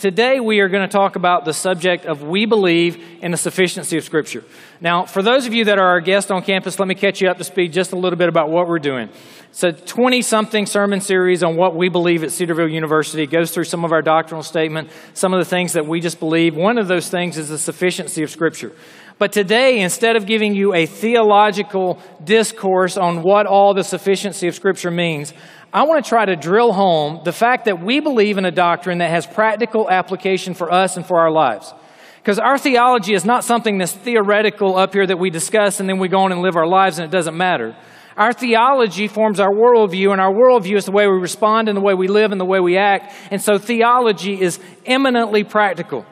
Today, we are going to talk about the subject of we believe in the sufficiency of Scripture. Now, for those of you that are our guests on campus, let me catch you up to speed just a little bit about what we're doing. It's a 20 something sermon series on what we believe at Cedarville University. It goes through some of our doctrinal statement, some of the things that we just believe. One of those things is the sufficiency of Scripture. But today, instead of giving you a theological discourse on what all the sufficiency of Scripture means, I want to try to drill home the fact that we believe in a doctrine that has practical application for us and for our lives. Because our theology is not something that's theoretical up here that we discuss and then we go on and live our lives and it doesn't matter. Our theology forms our worldview, and our worldview is the way we respond and the way we live and the way we act. And so theology is eminently practical.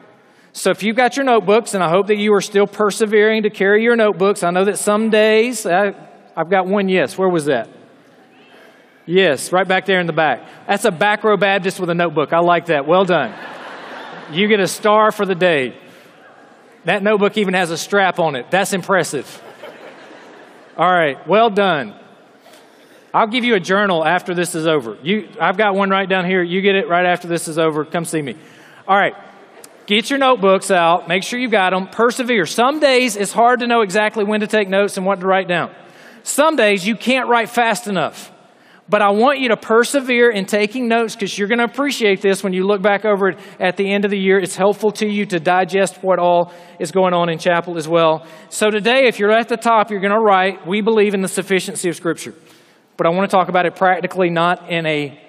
So if you've got your notebooks, and I hope that you are still persevering to carry your notebooks, I know that some days, I, I've got one yes. Where was that? Yes, right back there in the back. That's a back row Baptist with a notebook. I like that. Well done. You get a star for the day. That notebook even has a strap on it. That's impressive. All right, well done. I'll give you a journal after this is over. You, I've got one right down here. You get it right after this is over. Come see me. All right, get your notebooks out. Make sure you got them. Persevere. Some days it's hard to know exactly when to take notes and what to write down. Some days you can't write fast enough. But I want you to persevere in taking notes because you're going to appreciate this when you look back over it at the end of the year. It's helpful to you to digest what all is going on in chapel as well. So today, if you're at the top, you're going to write, We believe in the sufficiency of Scripture. But I want to talk about it practically, not in a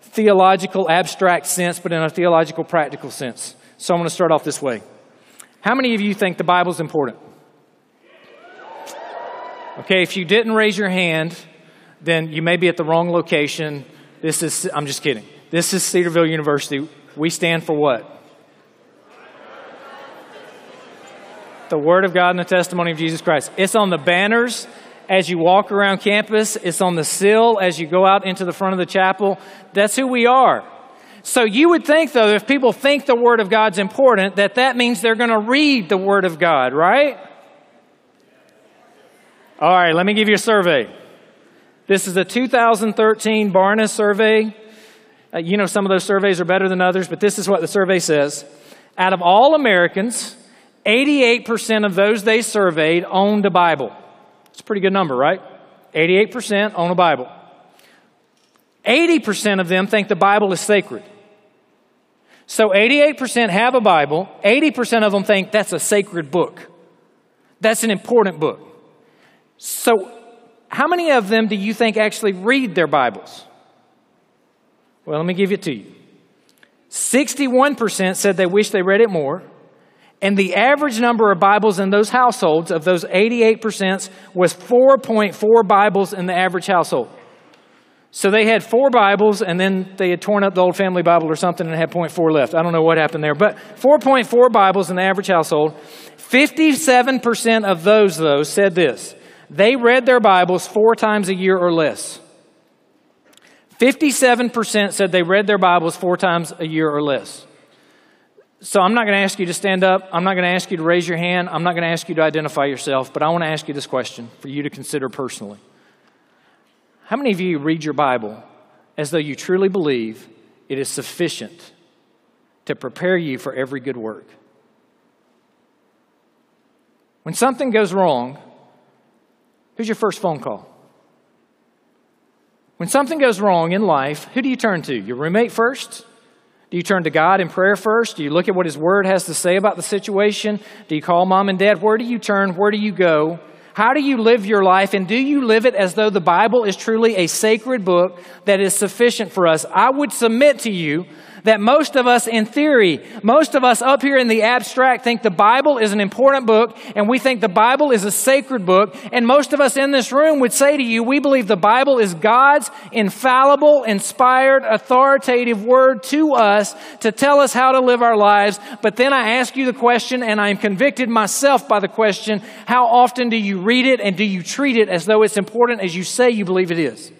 theological, abstract sense, but in a theological, practical sense. So I'm going to start off this way. How many of you think the Bible's important? Okay, if you didn't raise your hand, then you may be at the wrong location. This is, I'm just kidding. This is Cedarville University. We stand for what? The Word of God and the testimony of Jesus Christ. It's on the banners as you walk around campus, it's on the sill as you go out into the front of the chapel. That's who we are. So you would think, though, if people think the Word of God's important, that that means they're going to read the Word of God, right? All right, let me give you a survey. This is a 2013 Barna survey. Uh, you know, some of those surveys are better than others, but this is what the survey says. Out of all Americans, 88% of those they surveyed owned a Bible. It's a pretty good number, right? 88% own a Bible. 80% of them think the Bible is sacred. So 88% have a Bible, 80% of them think that's a sacred book. That's an important book. So how many of them do you think actually read their Bibles? Well, let me give it to you. 61% said they wish they read it more. And the average number of Bibles in those households, of those 88%, was 4.4 Bibles in the average household. So they had four Bibles, and then they had torn up the old family Bible or something and had 0.4 left. I don't know what happened there, but 4.4 Bibles in the average household. 57% of those, though, said this they read their Bibles four times a year or less. 57% said they read their Bibles four times a year or less. So I'm not going to ask you to stand up. I'm not going to ask you to raise your hand. I'm not going to ask you to identify yourself, but I want to ask you this question for you to consider personally. How many of you read your Bible as though you truly believe it is sufficient to prepare you for every good work? When something goes wrong, Who's your first phone call? When something goes wrong in life, who do you turn to? Your roommate first? Do you turn to God in prayer first? Do you look at what His Word has to say about the situation? Do you call mom and dad? Where do you turn? Where do you go? How do you live your life? And do you live it as though the Bible is truly a sacred book that is sufficient for us? I would submit to you that most of us, in theory, most of us up here in the abstract think the Bible is an important book and we think the Bible is a sacred book. And most of us in this room would say to you, we believe the Bible is God's infallible, inspired, authoritative word to us to tell us how to live our lives. But then I ask you the question, and I am convicted myself by the question, how often do you read it and do you treat it as though it's important as you say you believe it is?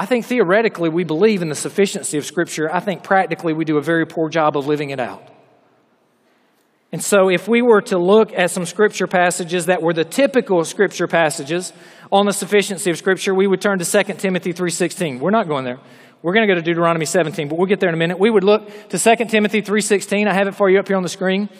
I think theoretically we believe in the sufficiency of Scripture. I think practically we do a very poor job of living it out. And so, if we were to look at some Scripture passages that were the typical Scripture passages on the sufficiency of Scripture, we would turn to 2 Timothy 3.16. We're not going there. We're going to go to Deuteronomy 17, but we'll get there in a minute. We would look to 2 Timothy 3.16. I have it for you up here on the screen.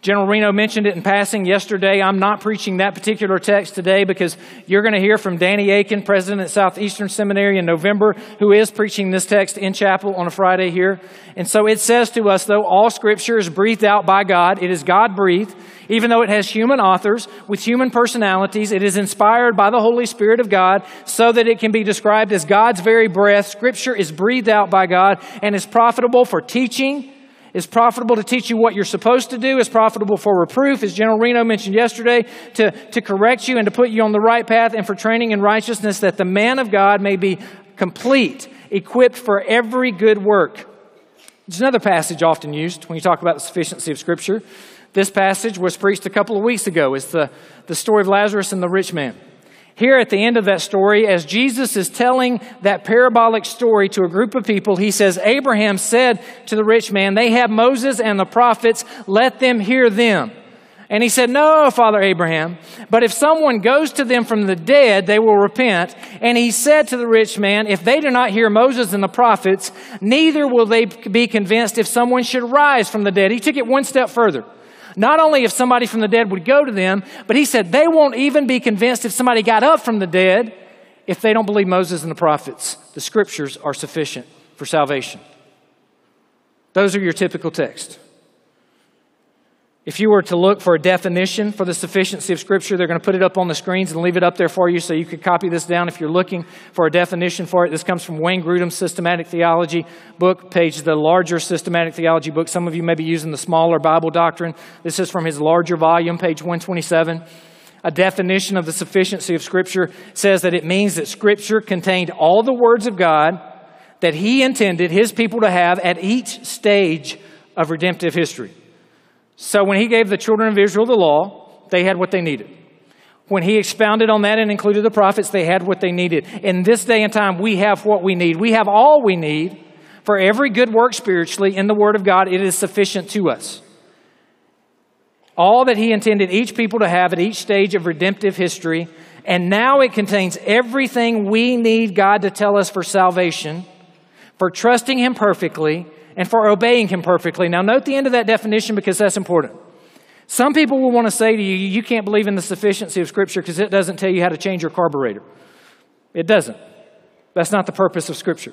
General Reno mentioned it in passing yesterday. I'm not preaching that particular text today because you're going to hear from Danny Akin, president at Southeastern Seminary in November, who is preaching this text in chapel on a Friday here. And so it says to us, though, all scripture is breathed out by God. It is God breathed. Even though it has human authors with human personalities, it is inspired by the Holy Spirit of God so that it can be described as God's very breath. Scripture is breathed out by God and is profitable for teaching it's profitable to teach you what you're supposed to do. It's profitable for reproof, as General Reno mentioned yesterday, to, to correct you and to put you on the right path and for training in righteousness, that the man of God may be complete, equipped for every good work. There's another passage often used when you talk about the sufficiency of Scripture. This passage was preached a couple of weeks ago. It's the, the story of Lazarus and the rich man. Here at the end of that story, as Jesus is telling that parabolic story to a group of people, he says, Abraham said to the rich man, They have Moses and the prophets, let them hear them. And he said, No, Father Abraham, but if someone goes to them from the dead, they will repent. And he said to the rich man, If they do not hear Moses and the prophets, neither will they be convinced if someone should rise from the dead. He took it one step further. Not only if somebody from the dead would go to them, but he said they won't even be convinced if somebody got up from the dead if they don't believe Moses and the prophets. The scriptures are sufficient for salvation. Those are your typical texts. If you were to look for a definition for the sufficiency of Scripture, they're going to put it up on the screens and leave it up there for you so you could copy this down if you're looking for a definition for it. This comes from Wayne Grudem's Systematic Theology book, page the larger Systematic Theology book. Some of you may be using the smaller Bible Doctrine. This is from his larger volume, page 127. A definition of the sufficiency of Scripture says that it means that Scripture contained all the words of God that He intended His people to have at each stage of redemptive history. So when he gave the children of Israel the law, they had what they needed. When he expounded on that and included the prophets, they had what they needed. In this day and time, we have what we need. We have all we need for every good work spiritually in the Word of God. It is sufficient to us. All that he intended each people to have at each stage of redemptive history. And now it contains everything we need God to tell us for salvation, for trusting him perfectly, and for obeying him perfectly. Now, note the end of that definition because that's important. Some people will want to say to you, you can't believe in the sufficiency of Scripture because it doesn't tell you how to change your carburetor. It doesn't. That's not the purpose of Scripture.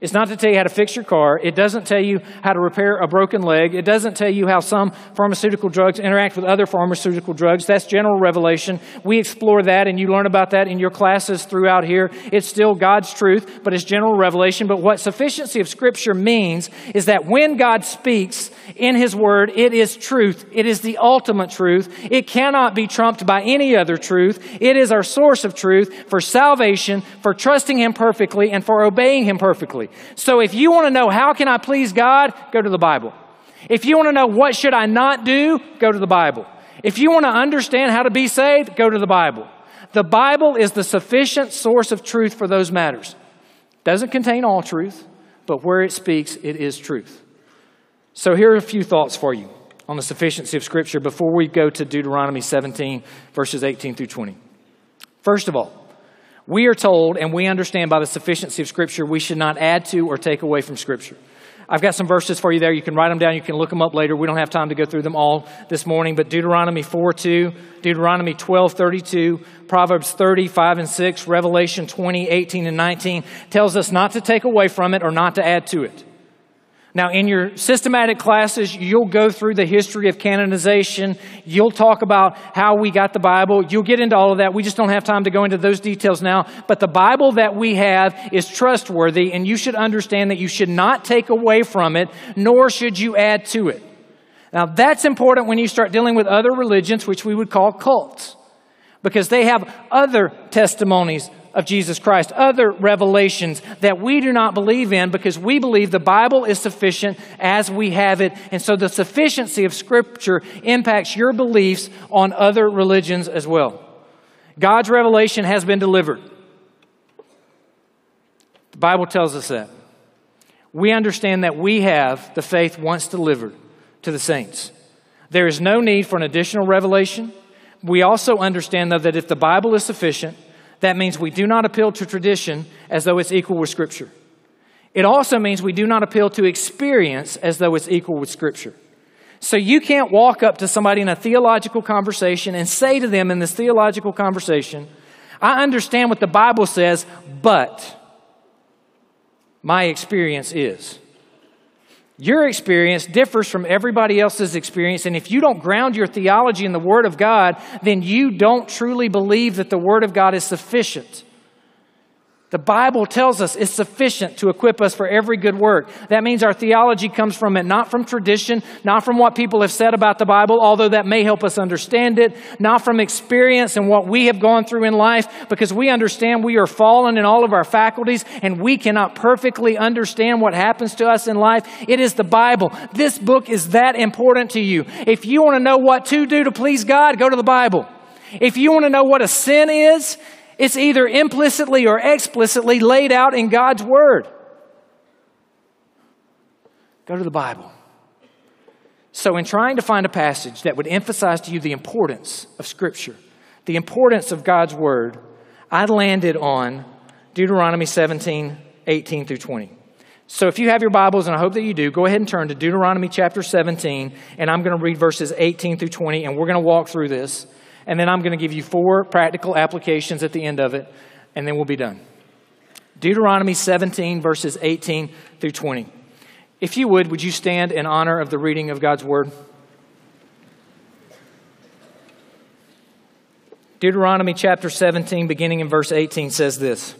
It's not to tell you how to fix your car. It doesn't tell you how to repair a broken leg. It doesn't tell you how some pharmaceutical drugs interact with other pharmaceutical drugs. That's general revelation. We explore that and you learn about that in your classes throughout here. It's still God's truth, but it's general revelation. But what sufficiency of Scripture means is that when God speaks in His Word, it is truth. It is the ultimate truth. It cannot be trumped by any other truth. It is our source of truth for salvation, for trusting Him perfectly, and for obeying Him perfectly. So if you want to know how can I please God, go to the Bible. If you want to know what should I not do, go to the Bible. If you want to understand how to be saved, go to the Bible. The Bible is the sufficient source of truth for those matters. Doesn't contain all truth, but where it speaks, it is truth. So here are a few thoughts for you on the sufficiency of Scripture before we go to Deuteronomy 17, verses 18 through 20. First of all, we are told and we understand by the sufficiency of Scripture we should not add to or take away from Scripture. I've got some verses for you there. You can write them down. You can look them up later. We don't have time to go through them all this morning, but Deuteronomy 4 2, Deuteronomy 12 32, Proverbs 35 and 6, Revelation 20, 18, and 19 tells us not to take away from it or not to add to it. Now, in your systematic classes, you'll go through the history of canonization. You'll talk about how we got the Bible. You'll get into all of that. We just don't have time to go into those details now. But the Bible that we have is trustworthy, and you should understand that you should not take away from it, nor should you add to it. Now, that's important when you start dealing with other religions, which we would call cults, because they have other testimonies of Jesus Christ, other revelations that we do not believe in because we believe the Bible is sufficient as we have it. And so the sufficiency of Scripture impacts your beliefs on other religions as well. God's revelation has been delivered. The Bible tells us that. We understand that we have the faith once delivered to the saints. There is no need for an additional revelation. We also understand, though, that if the Bible is sufficient, that means we do not appeal to tradition as though it's equal with Scripture. It also means we do not appeal to experience as though it's equal with Scripture. So you can't walk up to somebody in a theological conversation and say to them in this theological conversation, I understand what the Bible says, but my experience is. Your experience differs from everybody else's experience, and if you don't ground your theology in the Word of God, then you don't truly believe that the Word of God is sufficient. The Bible tells us it's sufficient to equip us for every good work. That means our theology comes from it, not from tradition, not from what people have said about the Bible, although that may help us understand it, not from experience and what we have gone through in life, because we understand we are fallen in all of our faculties and we cannot perfectly understand what happens to us in life. It is the Bible. This book is that important to you. If you want to know what to do to please God, go to the Bible. If you want to know what a sin is, it's either implicitly or explicitly laid out in God's Word. Go to the Bible. So, in trying to find a passage that would emphasize to you the importance of Scripture, the importance of God's Word, I landed on Deuteronomy 17, 18 through 20. So, if you have your Bibles, and I hope that you do, go ahead and turn to Deuteronomy chapter 17, and I'm going to read verses 18 through 20, and we're going to walk through this and then I'm going to give you four practical applications at the end of it, and then we'll be done. Deuteronomy 17, verses 18 through 20. If you would, would you stand in honor of the reading of God's word? Deuteronomy chapter 17, beginning in verse 18, says this.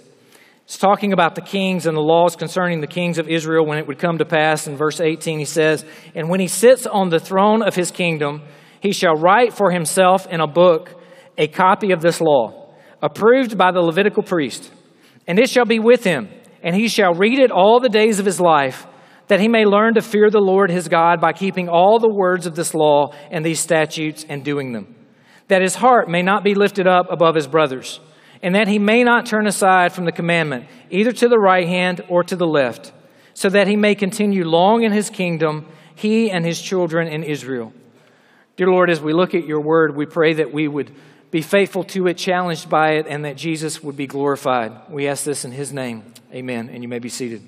It's talking about the kings and the laws concerning the kings of Israel when it would come to pass. In verse 18, he says, And when he sits on the throne of his kingdom, he shall write for himself in a book a copy of this law, approved by the Levitical priest. And it shall be with him, and he shall read it all the days of his life, that he may learn to fear the Lord his God by keeping all the words of this law and these statutes and doing them, that his heart may not be lifted up above his brothers, and that he may not turn aside from the commandment, either to the right hand or to the left, so that he may continue long in his kingdom, he and his children in Israel. Dear Lord, as we look at your word, we pray that we would be faithful to it, challenged by it, and that Jesus would be glorified. We ask this in his name. Amen. And you may be seated.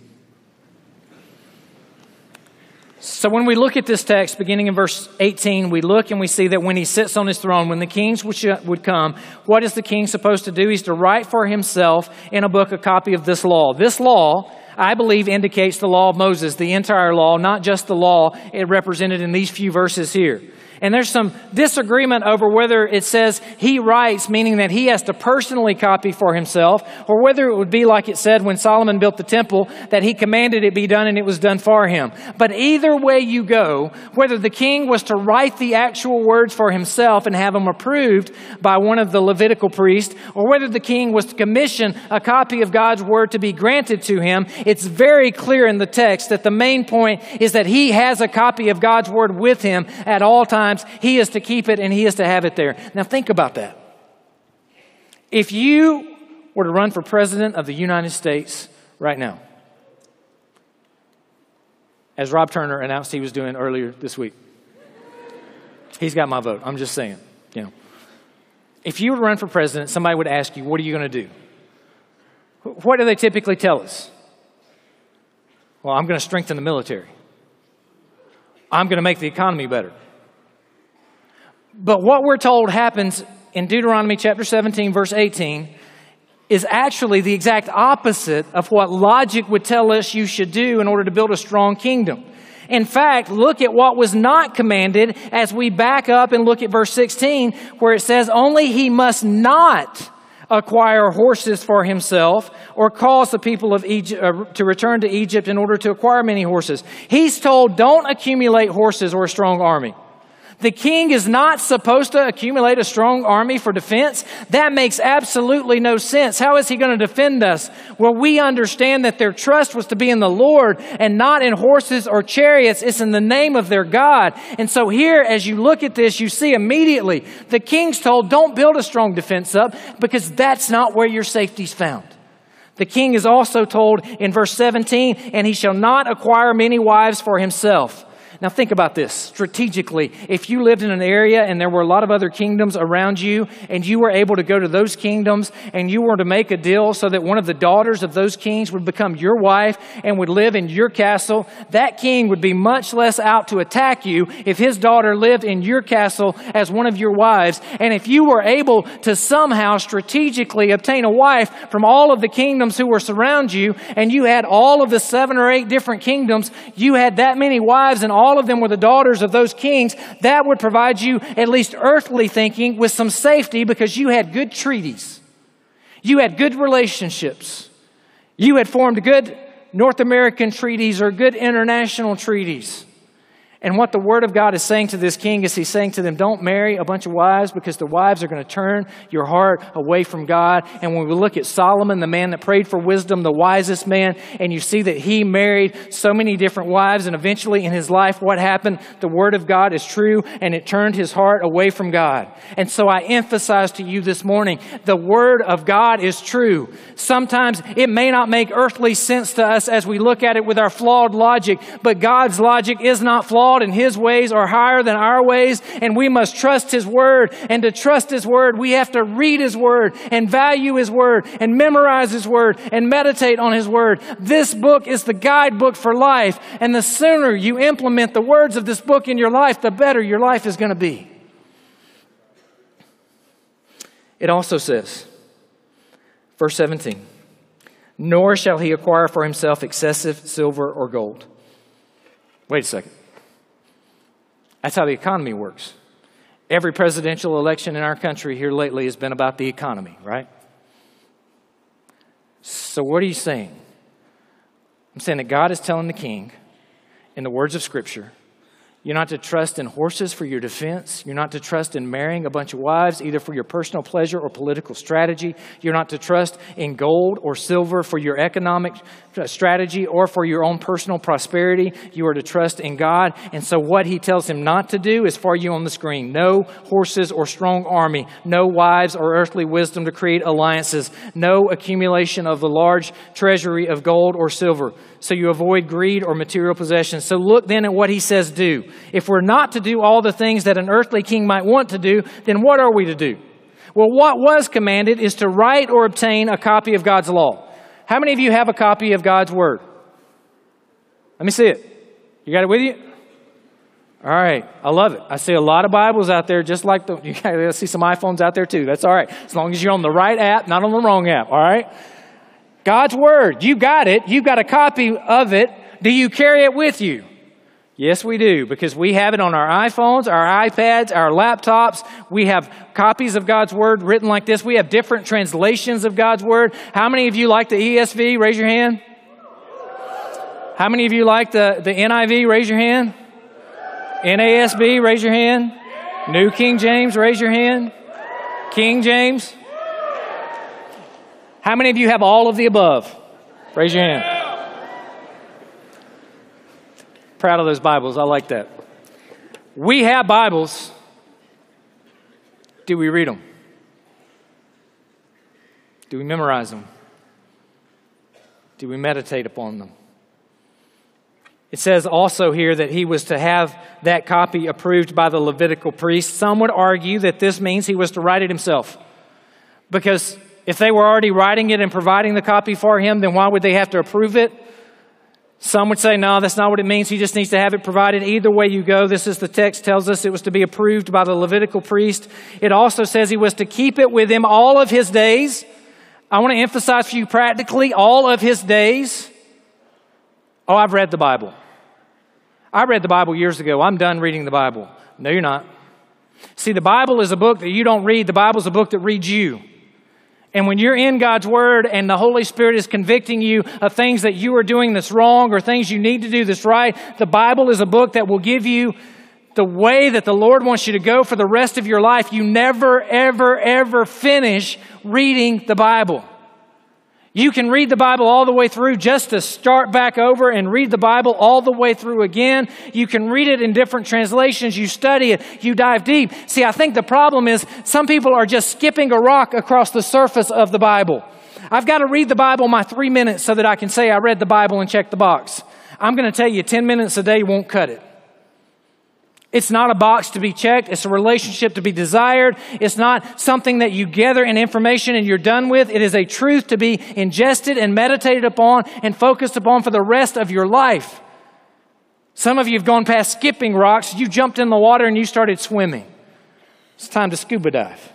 So, when we look at this text, beginning in verse 18, we look and we see that when he sits on his throne, when the kings would come, what is the king supposed to do? He's to write for himself in a book a copy of this law. This law, I believe, indicates the law of Moses, the entire law, not just the law it represented in these few verses here. And there's some disagreement over whether it says he writes, meaning that he has to personally copy for himself, or whether it would be like it said when Solomon built the temple, that he commanded it be done and it was done for him. But either way you go, whether the king was to write the actual words for himself and have them approved by one of the Levitical priests, or whether the king was to commission a copy of God's word to be granted to him, it's very clear in the text that the main point is that he has a copy of God's word with him at all times times, he is to keep it and he is to have it there. Now, think about that. If you were to run for president of the United States right now, as Rob Turner announced he was doing earlier this week, he's got my vote. I'm just saying, you know. If you were to run for president, somebody would ask you, What are you going to do? What do they typically tell us? Well, I'm going to strengthen the military. I'm going to make the economy better. But what we're told happens in Deuteronomy chapter 17, verse 18, is actually the exact opposite of what logic would tell us you should do in order to build a strong kingdom. In fact, look at what was not commanded as we back up and look at verse 16, where it says, Only he must not acquire horses for himself or cause the people of Egypt uh, to return to Egypt in order to acquire many horses. He's told, Don't accumulate horses or a strong army. The king is not supposed to accumulate a strong army for defense. That makes absolutely no sense. How is he going to defend us? Well, we understand that their trust was to be in the Lord and not in horses or chariots. It's in the name of their God. And so here, as you look at this, you see immediately the king's told, don't build a strong defense up because that's not where your safety's found. The king is also told in verse 17, and he shall not acquire many wives for himself. Now, think about this strategically. If you lived in an area and there were a lot of other kingdoms around you, and you were able to go to those kingdoms and you were to make a deal so that one of the daughters of those kings would become your wife and would live in your castle, that king would be much less out to attack you if his daughter lived in your castle as one of your wives. And if you were able to somehow strategically obtain a wife from all of the kingdoms who were surround you, and you had all of the seven or eight different kingdoms, you had that many wives and all all of them were the daughters of those kings, that would provide you, at least earthly thinking, with some safety because you had good treaties. You had good relationships. You had formed good North American treaties or good international treaties. And what the Word of God is saying to this king is He's saying to them, don't marry a bunch of wives because the wives are going to turn your heart away from God. And when we look at Solomon, the man that prayed for wisdom, the wisest man, and you see that he married so many different wives, and eventually in his life, what happened? The Word of God is true, and it turned his heart away from God. And so I emphasize to you this morning the Word of God is true. Sometimes it may not make earthly sense to us as we look at it with our flawed logic, but God's logic is not flawed flawed and His ways are higher than our ways, and we must trust His Word. And to trust His Word, we have to read His Word and value His Word and memorize His Word and meditate on His Word. This book is the guidebook for life, and the sooner you implement the words of this book in your life, the better your life is going to be. It also says, verse 17, nor shall he acquire for himself excessive silver or gold. Wait a second. That's how the economy works. Every presidential election in our country here lately has been about the economy, right? So, what are you saying? I'm saying that God is telling the king, in the words of Scripture, you're not to trust in horses for your defense. You're not to trust in marrying a bunch of wives, either for your personal pleasure or political strategy. You're not to trust in gold or silver for your economic uh, strategy or for your own personal prosperity. You are to trust in God. And so, what he tells him not to do is for you on the screen no horses or strong army, no wives or earthly wisdom to create alliances, no accumulation of the large treasury of gold or silver. So, you avoid greed or material possessions. So, look then at what he says do. If we're not to do all the things that an earthly king might want to do, then what are we to do? Well, what was commanded is to write or obtain a copy of God's law. How many of you have a copy of God's word? Let me see it. You got it with you? All right, I love it. I see a lot of Bibles out there, just like the. You got see some iPhones out there too. That's all right, as long as you're on the right app, not on the wrong app. All right. God's word, you got it. You've got a copy of it. Do you carry it with you? Yes, we do, because we have it on our iPhones, our iPads, our laptops. We have copies of God's Word written like this. We have different translations of God's Word. How many of you like the ESV? Raise your hand. How many of you like the, the NIV? Raise your hand. NASB? Raise your hand. New King James? Raise your hand. King James? How many of you have all of the above? Raise your hand. Proud of those Bibles. I like that. We have Bibles. Do we read them? Do we memorize them? Do we meditate upon them? It says also here that he was to have that copy approved by the Levitical priest. Some would argue that this means he was to write it himself. Because if they were already writing it and providing the copy for him, then why would they have to approve it? Some would say, no, that's not what it means. He just needs to have it provided. Either way you go, this is the text tells us it was to be approved by the Levitical priest. It also says he was to keep it with him all of his days. I want to emphasize for you practically all of his days. Oh, I've read the Bible. I read the Bible years ago. I'm done reading the Bible. No, you're not. See, the Bible is a book that you don't read. The Bible is a book that reads you. And when you're in God's Word and the Holy Spirit is convicting you of things that you are doing that's wrong or things you need to do that's right, the Bible is a book that will give you the way that the Lord wants you to go for the rest of your life. You never, ever, ever finish reading the Bible. You can read the Bible all the way through just to start back over and read the Bible all the way through again. You can read it in different translations. You study it. You dive deep. See, I think the problem is some people are just skipping a rock across the surface of the Bible. I've got to read the Bible my three minutes so that I can say I read the Bible and check the box. I'm going to tell you 10 minutes a day won't cut it. It's not a box to be checked. It's a relationship to be desired. It's not something that you gather in information and you're done with. It is a truth to be ingested and meditated upon and focused upon for the rest of your life. Some of you have gone past skipping rocks. You jumped in the water and you started swimming. It's time to scuba dive.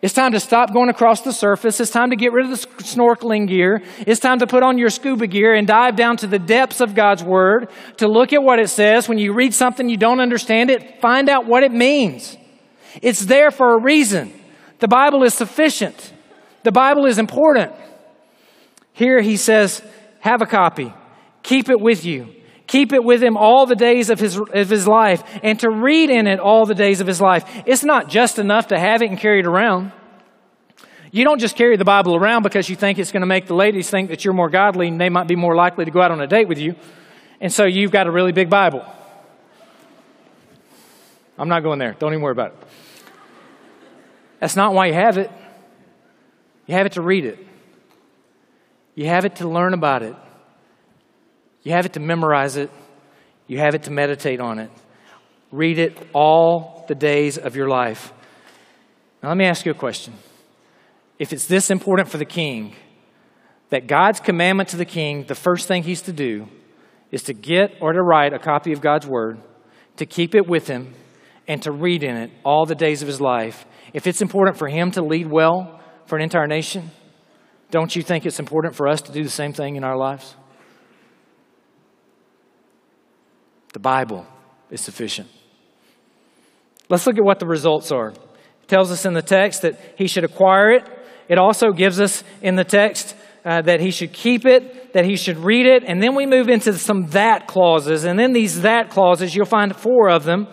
It's time to stop going across the surface. It's time to get rid of the snorkeling gear. It's time to put on your scuba gear and dive down to the depths of God's Word to look at what it says. When you read something you don't understand it, find out what it means. It's there for a reason. The Bible is sufficient. The Bible is important. Here he says, have a copy. Keep it with you. Keep it with him all the days of his, of his life and to read in it all the days of his life. It's not just enough to have it and carry it around. You don't just carry the Bible around because you think it's going to make the ladies think that you're more godly and they might be more likely to go out on a date with you. And so you've got a really big Bible. I'm not going there. Don't even worry about it. That's not why you have it. You have it to read it, you have it to learn about it, you have it to memorize it, you have it to meditate on it. Read it all the days of your life. Now, let me ask you a question. If it's this important for the king, that God's commandment to the king, the first thing he's to do is to get or to write a copy of God's word, to keep it with him, and to read in it all the days of his life. If it's important for him to lead well for an entire nation, don't you think it's important for us to do the same thing in our lives? The Bible is sufficient. Let's look at what the results are. It tells us in the text that he should acquire it. It also gives us in the text uh, that he should keep it, that he should read it, and then we move into some that clauses. And then these that clauses, you'll find four of them.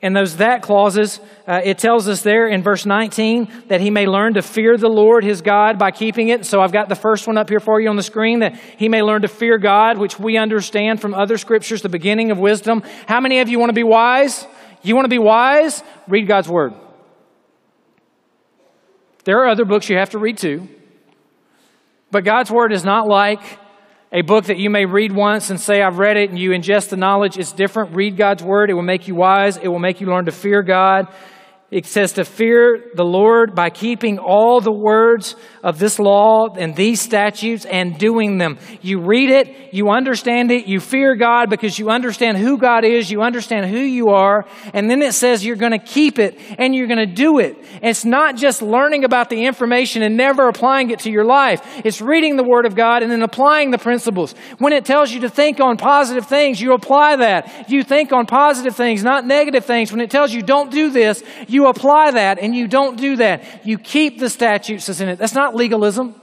And those that clauses, uh, it tells us there in verse 19 that he may learn to fear the Lord his God by keeping it. So I've got the first one up here for you on the screen that he may learn to fear God, which we understand from other scriptures, the beginning of wisdom. How many of you want to be wise? You want to be wise? Read God's word. There are other books you have to read too. But God's word is not like a book that you may read once and say, I've read it, and you ingest the knowledge. It's different. Read God's word. It will make you wise. It will make you learn to fear God. It says to fear the Lord by keeping all the words of this law and these statutes and doing them. You read it, you understand it, you fear God because you understand who God is, you understand who you are, and then it says you're going to keep it and you're going to do it. It's not just learning about the information and never applying it to your life. It's reading the Word of God and then applying the principles. When it tells you to think on positive things, you apply that. You think on positive things, not negative things. When it tells you don't do this, you you apply that and you don't do that. You keep the statutes that's in it. That's not legalism.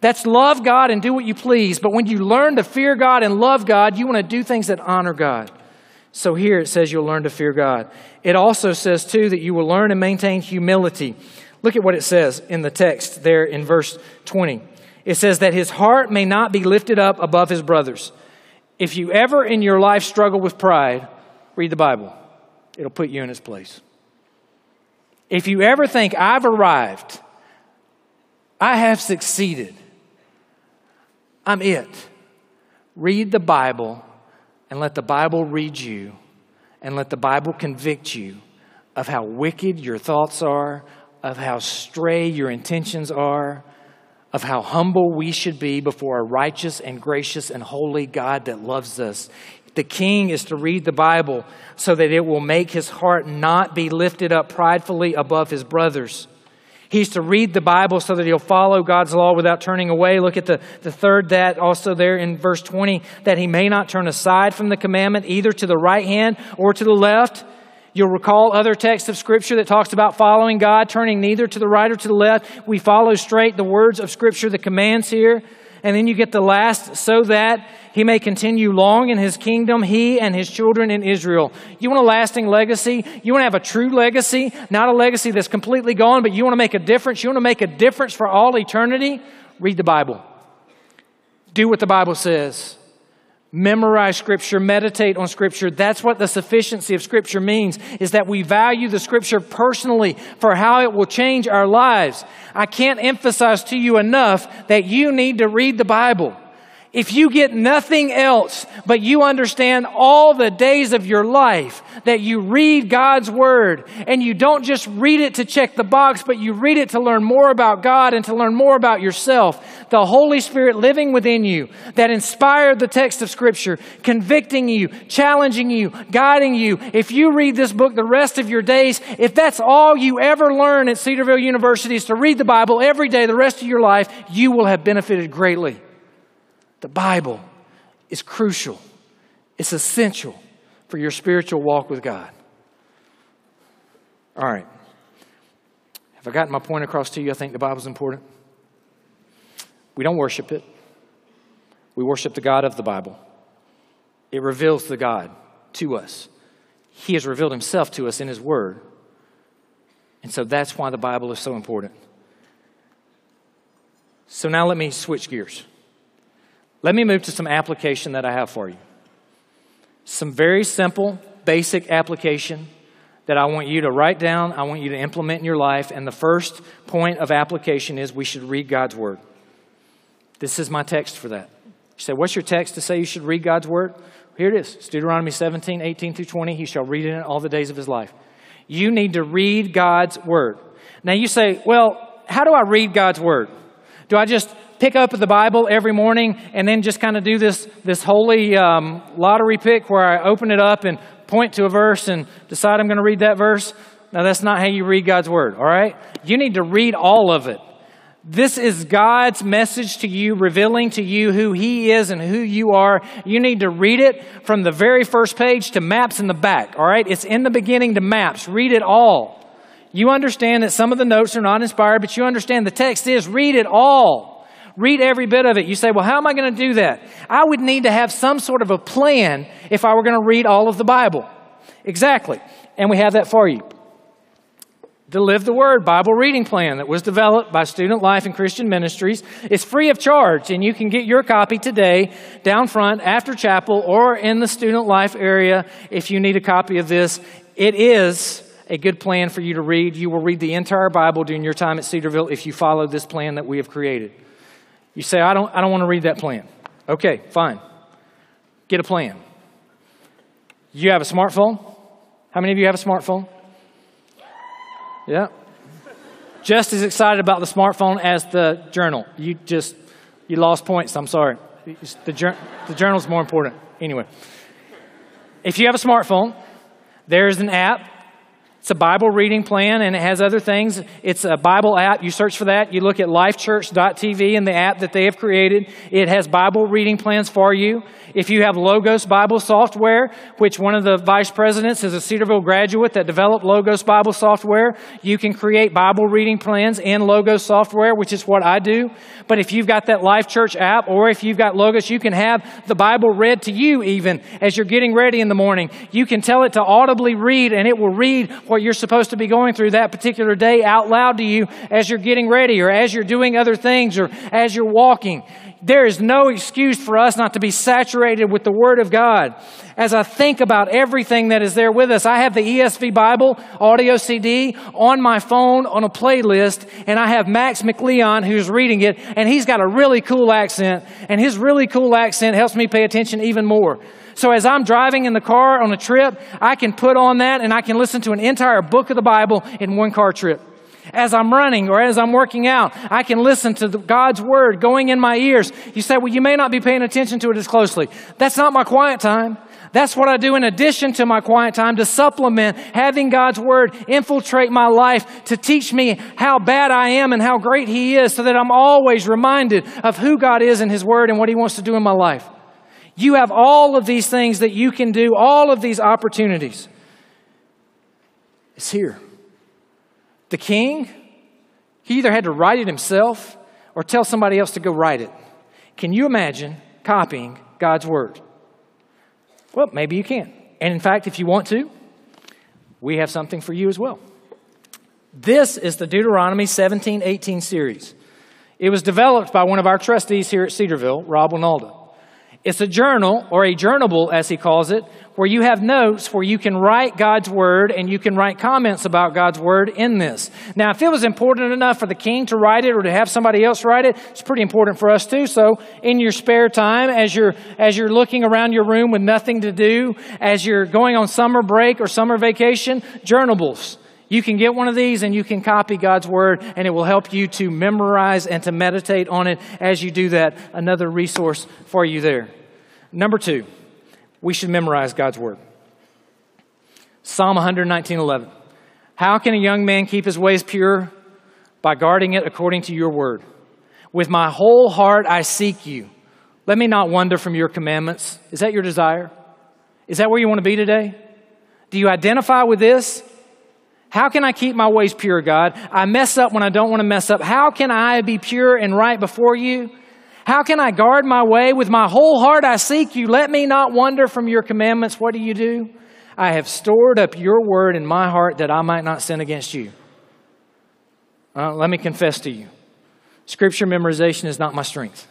That's love God and do what you please. But when you learn to fear God and love God, you want to do things that honor God. So here it says you'll learn to fear God. It also says, too, that you will learn and maintain humility. Look at what it says in the text there in verse 20. It says that his heart may not be lifted up above his brothers. If you ever in your life struggle with pride, read the Bible. It'll put you in its place. If you ever think, I've arrived, I have succeeded, I'm it, read the Bible and let the Bible read you and let the Bible convict you of how wicked your thoughts are, of how stray your intentions are, of how humble we should be before a righteous and gracious and holy God that loves us. The king is to read the Bible so that it will make his heart not be lifted up pridefully above his brothers. He's to read the Bible so that he'll follow God's law without turning away. Look at the, the third that also there in verse 20, that he may not turn aside from the commandment either to the right hand or to the left. You'll recall other texts of Scripture that talks about following God, turning neither to the right or to the left. We follow straight the words of Scripture, the commands here. And then you get the last, so that he may continue long in his kingdom, he and his children in Israel. You want a lasting legacy? You want to have a true legacy? Not a legacy that's completely gone, but you want to make a difference? You want to make a difference for all eternity? Read the Bible. Do what the Bible says. Memorize Scripture, meditate on Scripture. That's what the sufficiency of Scripture means, is that we value the Scripture personally for how it will change our lives. I can't emphasize to you enough that you need to read the Bible. If you get nothing else, but you understand all the days of your life that you read God's Word, and you don't just read it to check the box, but you read it to learn more about God and to learn more about yourself, the Holy Spirit living within you that inspired the text of Scripture, convicting you, challenging you, guiding you. If you read this book the rest of your days, if that's all you ever learn at Cedarville University is to read the Bible every day the rest of your life, you will have benefited greatly. The Bible is crucial, it's essential for your spiritual walk with God. All right. Have I gotten my point across to you? I think the Bible's important. We don't worship it, we worship the God of the Bible. It reveals the God to us. He has revealed himself to us in his word. And so that's why the Bible is so important. So now let me switch gears. Let me move to some application that I have for you. Some very simple, basic application that I want you to write down, I want you to implement in your life. And the first point of application is we should read God's Word. This is my text for that. You say, What's your text to say you should read God's Word? Here it is. It's Deuteronomy 17, 18 through 20. He shall read it all the days of his life. You need to read God's Word. Now you say, Well, how do I read God's Word? Do I just pick up the Bible every morning and then just kind of do this, this holy um, lottery pick where I open it up and point to a verse and decide I'm going to read that verse. Now, that's not how you read God's Word, all right? You need to read all of it. This is God's message to you, revealing to you who He is and who you are. You need to read it from the very first page to maps in the back, all right? It's in the beginning to maps. Read it all. You understand that some of the notes are not inspired, but you understand the text is read it all. Read every bit of it. You say, well, how am I going to do that? I would need to have some sort of a plan if I were going to read all of the Bible. Exactly. And we have that for you. The Live the Word Bible reading plan that was developed by Student Life and Christian Ministries is free of charge, and you can get your copy today down front after chapel or in the Student Life area if you need a copy of this. It is a good plan for you to read. You will read the entire Bible during your time at Cedarville if you follow this plan that we have created. You say, I don't, I don't want to read that plan. Okay, fine. Get a plan. You have a smartphone? How many of you have a smartphone? Yeah. Just as excited about the smartphone as the journal. You just, you lost points. I'm sorry. The, the journal's more important. Anyway, if you have a smartphone, there's an app it's a Bible reading plan and it has other things. It's a Bible app. You search for that. You look at lifechurch.tv and the app that they have created. It has Bible reading plans for you. If you have Logos Bible software, which one of the vice presidents is a Cedarville graduate that developed Logos Bible software, you can create Bible reading plans in Logos software, which is what I do. But if you've got that Life Church app or if you've got Logos, you can have the Bible read to you even as you're getting ready in the morning. You can tell it to audibly read and it will read what you're supposed to be going through that particular day out loud to you as you're getting ready or as you're doing other things or as you're walking. There is no excuse for us not to be saturated with the Word of God. As I think about everything that is there with us, I have the ESV Bible audio CD on my phone on a playlist, and I have Max McLean who's reading it, and he's got a really cool accent, and his really cool accent helps me pay attention even more. So as I'm driving in the car on a trip, I can put on that and I can listen to an entire book of the Bible in one car trip. As I'm running or as I'm working out, I can listen to God's word going in my ears. You say, well, you may not be paying attention to it as closely. That's not my quiet time. That's what I do in addition to my quiet time to supplement having God's word infiltrate my life to teach me how bad I am and how great He is so that I'm always reminded of who God is in His word and what He wants to do in my life. You have all of these things that you can do, all of these opportunities. It's here. The king, he either had to write it himself or tell somebody else to go write it. Can you imagine copying God's word? Well, maybe you can. And in fact, if you want to, we have something for you as well. This is the Deuteronomy 17 18 series. It was developed by one of our trustees here at Cedarville, Rob Wynalda. It's a journal, or a Journible as he calls it, where you have notes where you can write God's word and you can write comments about God's word in this. Now, if it was important enough for the king to write it or to have somebody else write it, it's pretty important for us too. So, in your spare time, as you're as you're looking around your room with nothing to do, as you're going on summer break or summer vacation, journals. You can get one of these and you can copy God's word, and it will help you to memorize and to meditate on it as you do that. Another resource for you there. Number two, we should memorize God's word. Psalm 119:11. How can a young man keep his ways pure? By guarding it according to your word. With my whole heart I seek you. Let me not wander from your commandments. Is that your desire? Is that where you want to be today? Do you identify with this? How can I keep my ways pure, God? I mess up when I don't want to mess up. How can I be pure and right before you? How can I guard my way? With my whole heart I seek you. Let me not wander from your commandments. What do you do? I have stored up your word in my heart that I might not sin against you. Uh, let me confess to you Scripture memorization is not my strength.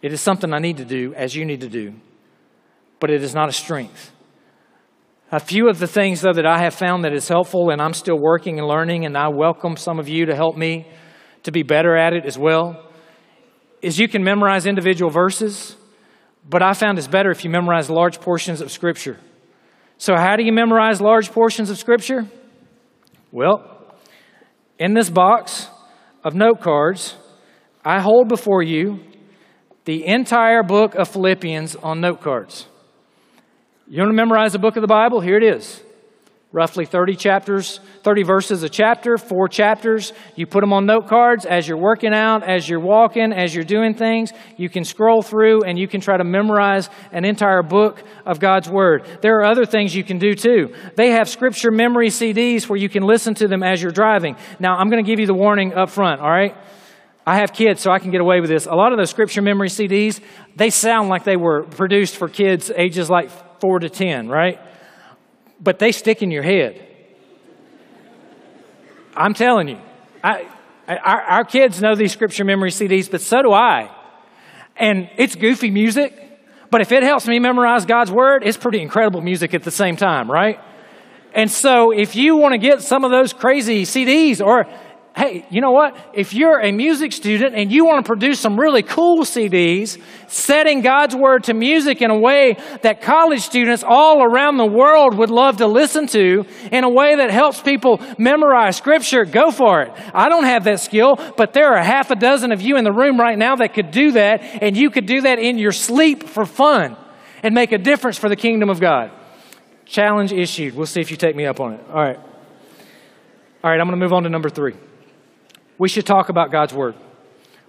It is something I need to do, as you need to do, but it is not a strength. A few of the things, though, that I have found that is helpful, and I'm still working and learning, and I welcome some of you to help me to be better at it as well, is you can memorize individual verses, but I found it's better if you memorize large portions of Scripture. So, how do you memorize large portions of Scripture? Well, in this box of note cards, I hold before you the entire book of Philippians on note cards. You want to memorize a book of the Bible? Here it is. Roughly 30 chapters, 30 verses a chapter, four chapters. You put them on note cards as you're working out, as you're walking, as you're doing things. You can scroll through and you can try to memorize an entire book of God's Word. There are other things you can do too. They have scripture memory CDs where you can listen to them as you're driving. Now, I'm going to give you the warning up front, all right? I have kids, so I can get away with this. A lot of those scripture memory CDs, they sound like they were produced for kids ages like four to 10, right? But they stick in your head. I'm telling you. I, our, our kids know these scripture memory CDs, but so do I. And it's goofy music, but if it helps me memorize God's word, it's pretty incredible music at the same time, right? And so if you want to get some of those crazy CDs or hey, you know what? If you're a music student and you want to produce some really cool CDs, setting God's Word to music in a way that college students all around the world would love to listen to, in a way that helps people memorize Scripture, go for it. I don't have that skill, but there are half a dozen of you in the room right now that could do that, and you could do that in your sleep for fun and make a difference for the kingdom of God. Challenge issued. We'll see if you take me up on it. All right. All right, I'm going to move on to number three we should talk about God's Word.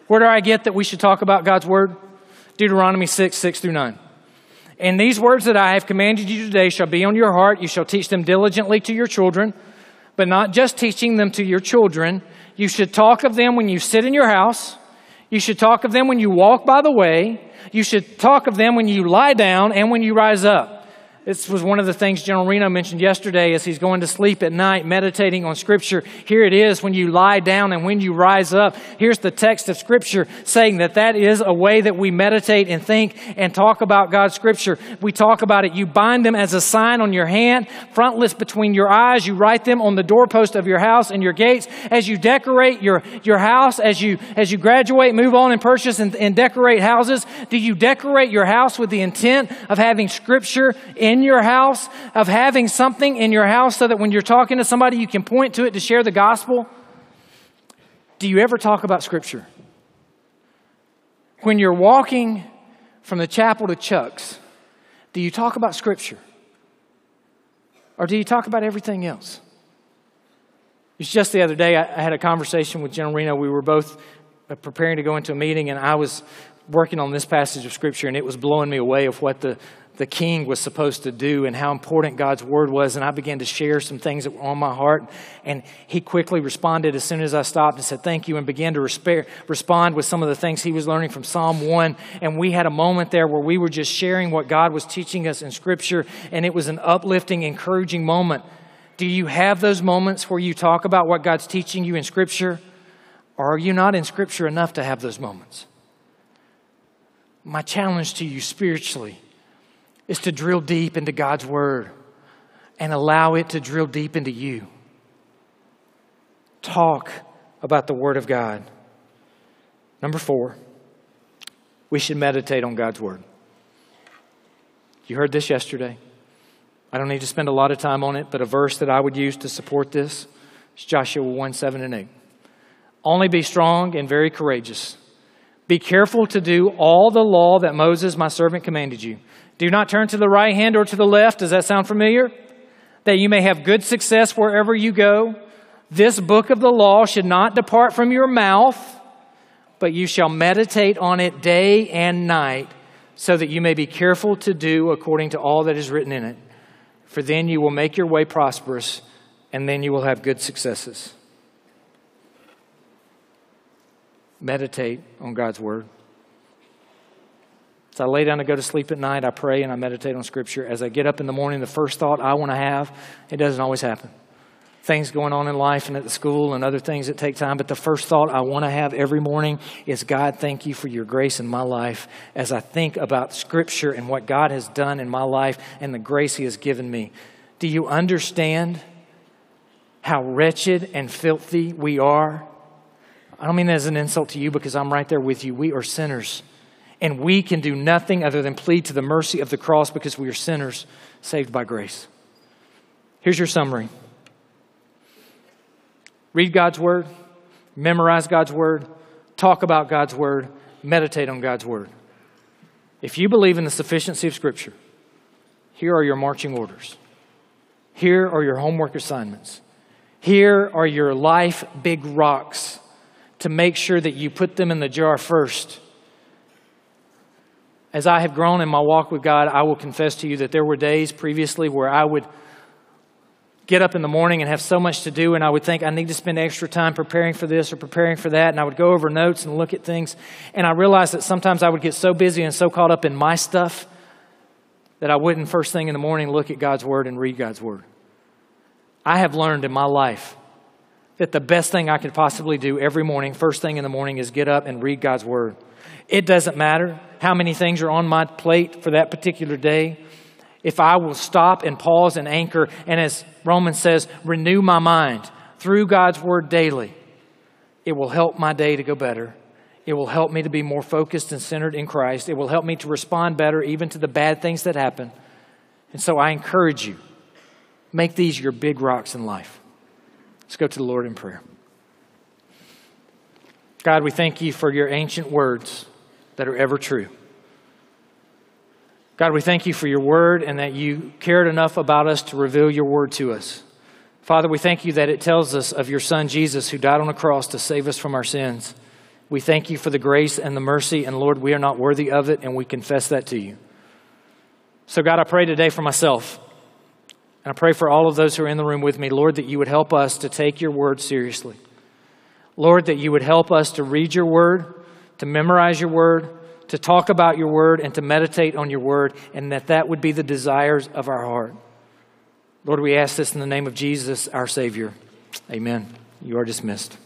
Where do I get that we should talk about God's Word? Deuteronomy 6, 6 through 9. And these words that I have commanded you today shall be on your heart. You shall teach them diligently to your children, but not just teaching them to your children. You should talk of them when you sit in your house. You should talk of them when you walk by the way. You should talk of them when you lie down and when you rise up. This was one of the things General Reno mentioned yesterday as he's going to sleep at night, meditating on Scripture. Here it is when you lie down and when you rise up. Here's the text of Scripture saying that that is a way that we meditate and think and talk about God's Scripture. We talk about it. You bind them as a sign on your hand, frontlets between your eyes. You write them on the doorpost of your house and your gates. As you decorate your, your house, as you, as you graduate, move on and purchase and, and decorate houses, do you decorate your house with the intent of having Scripture in in your house, of having something in your house so that when you're talking to somebody, you can point to it to share the gospel? Do you ever talk about Scripture? When you're walking from the chapel to Chuck's, do you talk about Scripture? Or do you talk about everything else? It's just the other day, I had a conversation with General Reno. We were both uh, preparing to go into a meeting, and I was working on this passage of Scripture, and it was blowing me away of what the the king was supposed to do and how important God's word was. And I began to share some things that were on my heart. And he quickly responded as soon as I stopped and said, Thank you, and began to resp- respond with some of the things he was learning from Psalm 1. And we had a moment there where we were just sharing what God was teaching us in Scripture. And it was an uplifting, encouraging moment. Do you have those moments where you talk about what God's teaching you in Scripture? Or are you not in Scripture enough to have those moments? My challenge to you spiritually is to drill deep into God's Word and allow it to drill deep into you. Talk about the Word of God. Number four, we should meditate on God's Word. You heard this yesterday. I don't need to spend a lot of time on it, but a verse that I would use to support this is Joshua 1 7 and 8. Only be strong and very courageous. Be careful to do all the law that Moses, my servant, commanded you. Do not turn to the right hand or to the left. Does that sound familiar? That you may have good success wherever you go. This book of the law should not depart from your mouth, but you shall meditate on it day and night, so that you may be careful to do according to all that is written in it. For then you will make your way prosperous, and then you will have good successes. Meditate on God's Word. As I lay down to go to sleep at night, I pray and I meditate on Scripture. As I get up in the morning, the first thought I want to have, it doesn't always happen. Things going on in life and at the school and other things that take time, but the first thought I want to have every morning is God, thank you for your grace in my life as I think about Scripture and what God has done in my life and the grace He has given me. Do you understand how wretched and filthy we are? I don't mean that as an insult to you because I'm right there with you. We are sinners. And we can do nothing other than plead to the mercy of the cross because we are sinners saved by grace. Here's your summary read God's Word, memorize God's Word, talk about God's Word, meditate on God's Word. If you believe in the sufficiency of Scripture, here are your marching orders. Here are your homework assignments. Here are your life big rocks to make sure that you put them in the jar first as I have grown in my walk with God, I will confess to you that there were days previously where I would get up in the morning and have so much to do, and I would think I need to spend extra time preparing for this or preparing for that, and I would go over notes and look at things. And I realized that sometimes I would get so busy and so caught up in my stuff that I wouldn't first thing in the morning look at God's Word and read God's Word. I have learned in my life that the best thing I could possibly do every morning, first thing in the morning, is get up and read God's Word. It doesn't matter how many things are on my plate for that particular day. If I will stop and pause and anchor, and as Romans says, renew my mind through God's Word daily, it will help my day to go better. It will help me to be more focused and centered in Christ. It will help me to respond better even to the bad things that happen. And so I encourage you make these your big rocks in life. Let's go to the Lord in prayer. God, we thank you for your ancient words that are ever true. God, we thank you for your word and that you cared enough about us to reveal your word to us. Father, we thank you that it tells us of your son Jesus who died on a cross to save us from our sins. We thank you for the grace and the mercy, and Lord, we are not worthy of it, and we confess that to you. So, God, I pray today for myself, and I pray for all of those who are in the room with me, Lord, that you would help us to take your word seriously. Lord, that you would help us to read your word to memorize your word, to talk about your word, and to meditate on your word, and that that would be the desires of our heart. Lord, we ask this in the name of Jesus, our Savior. Amen. You are dismissed.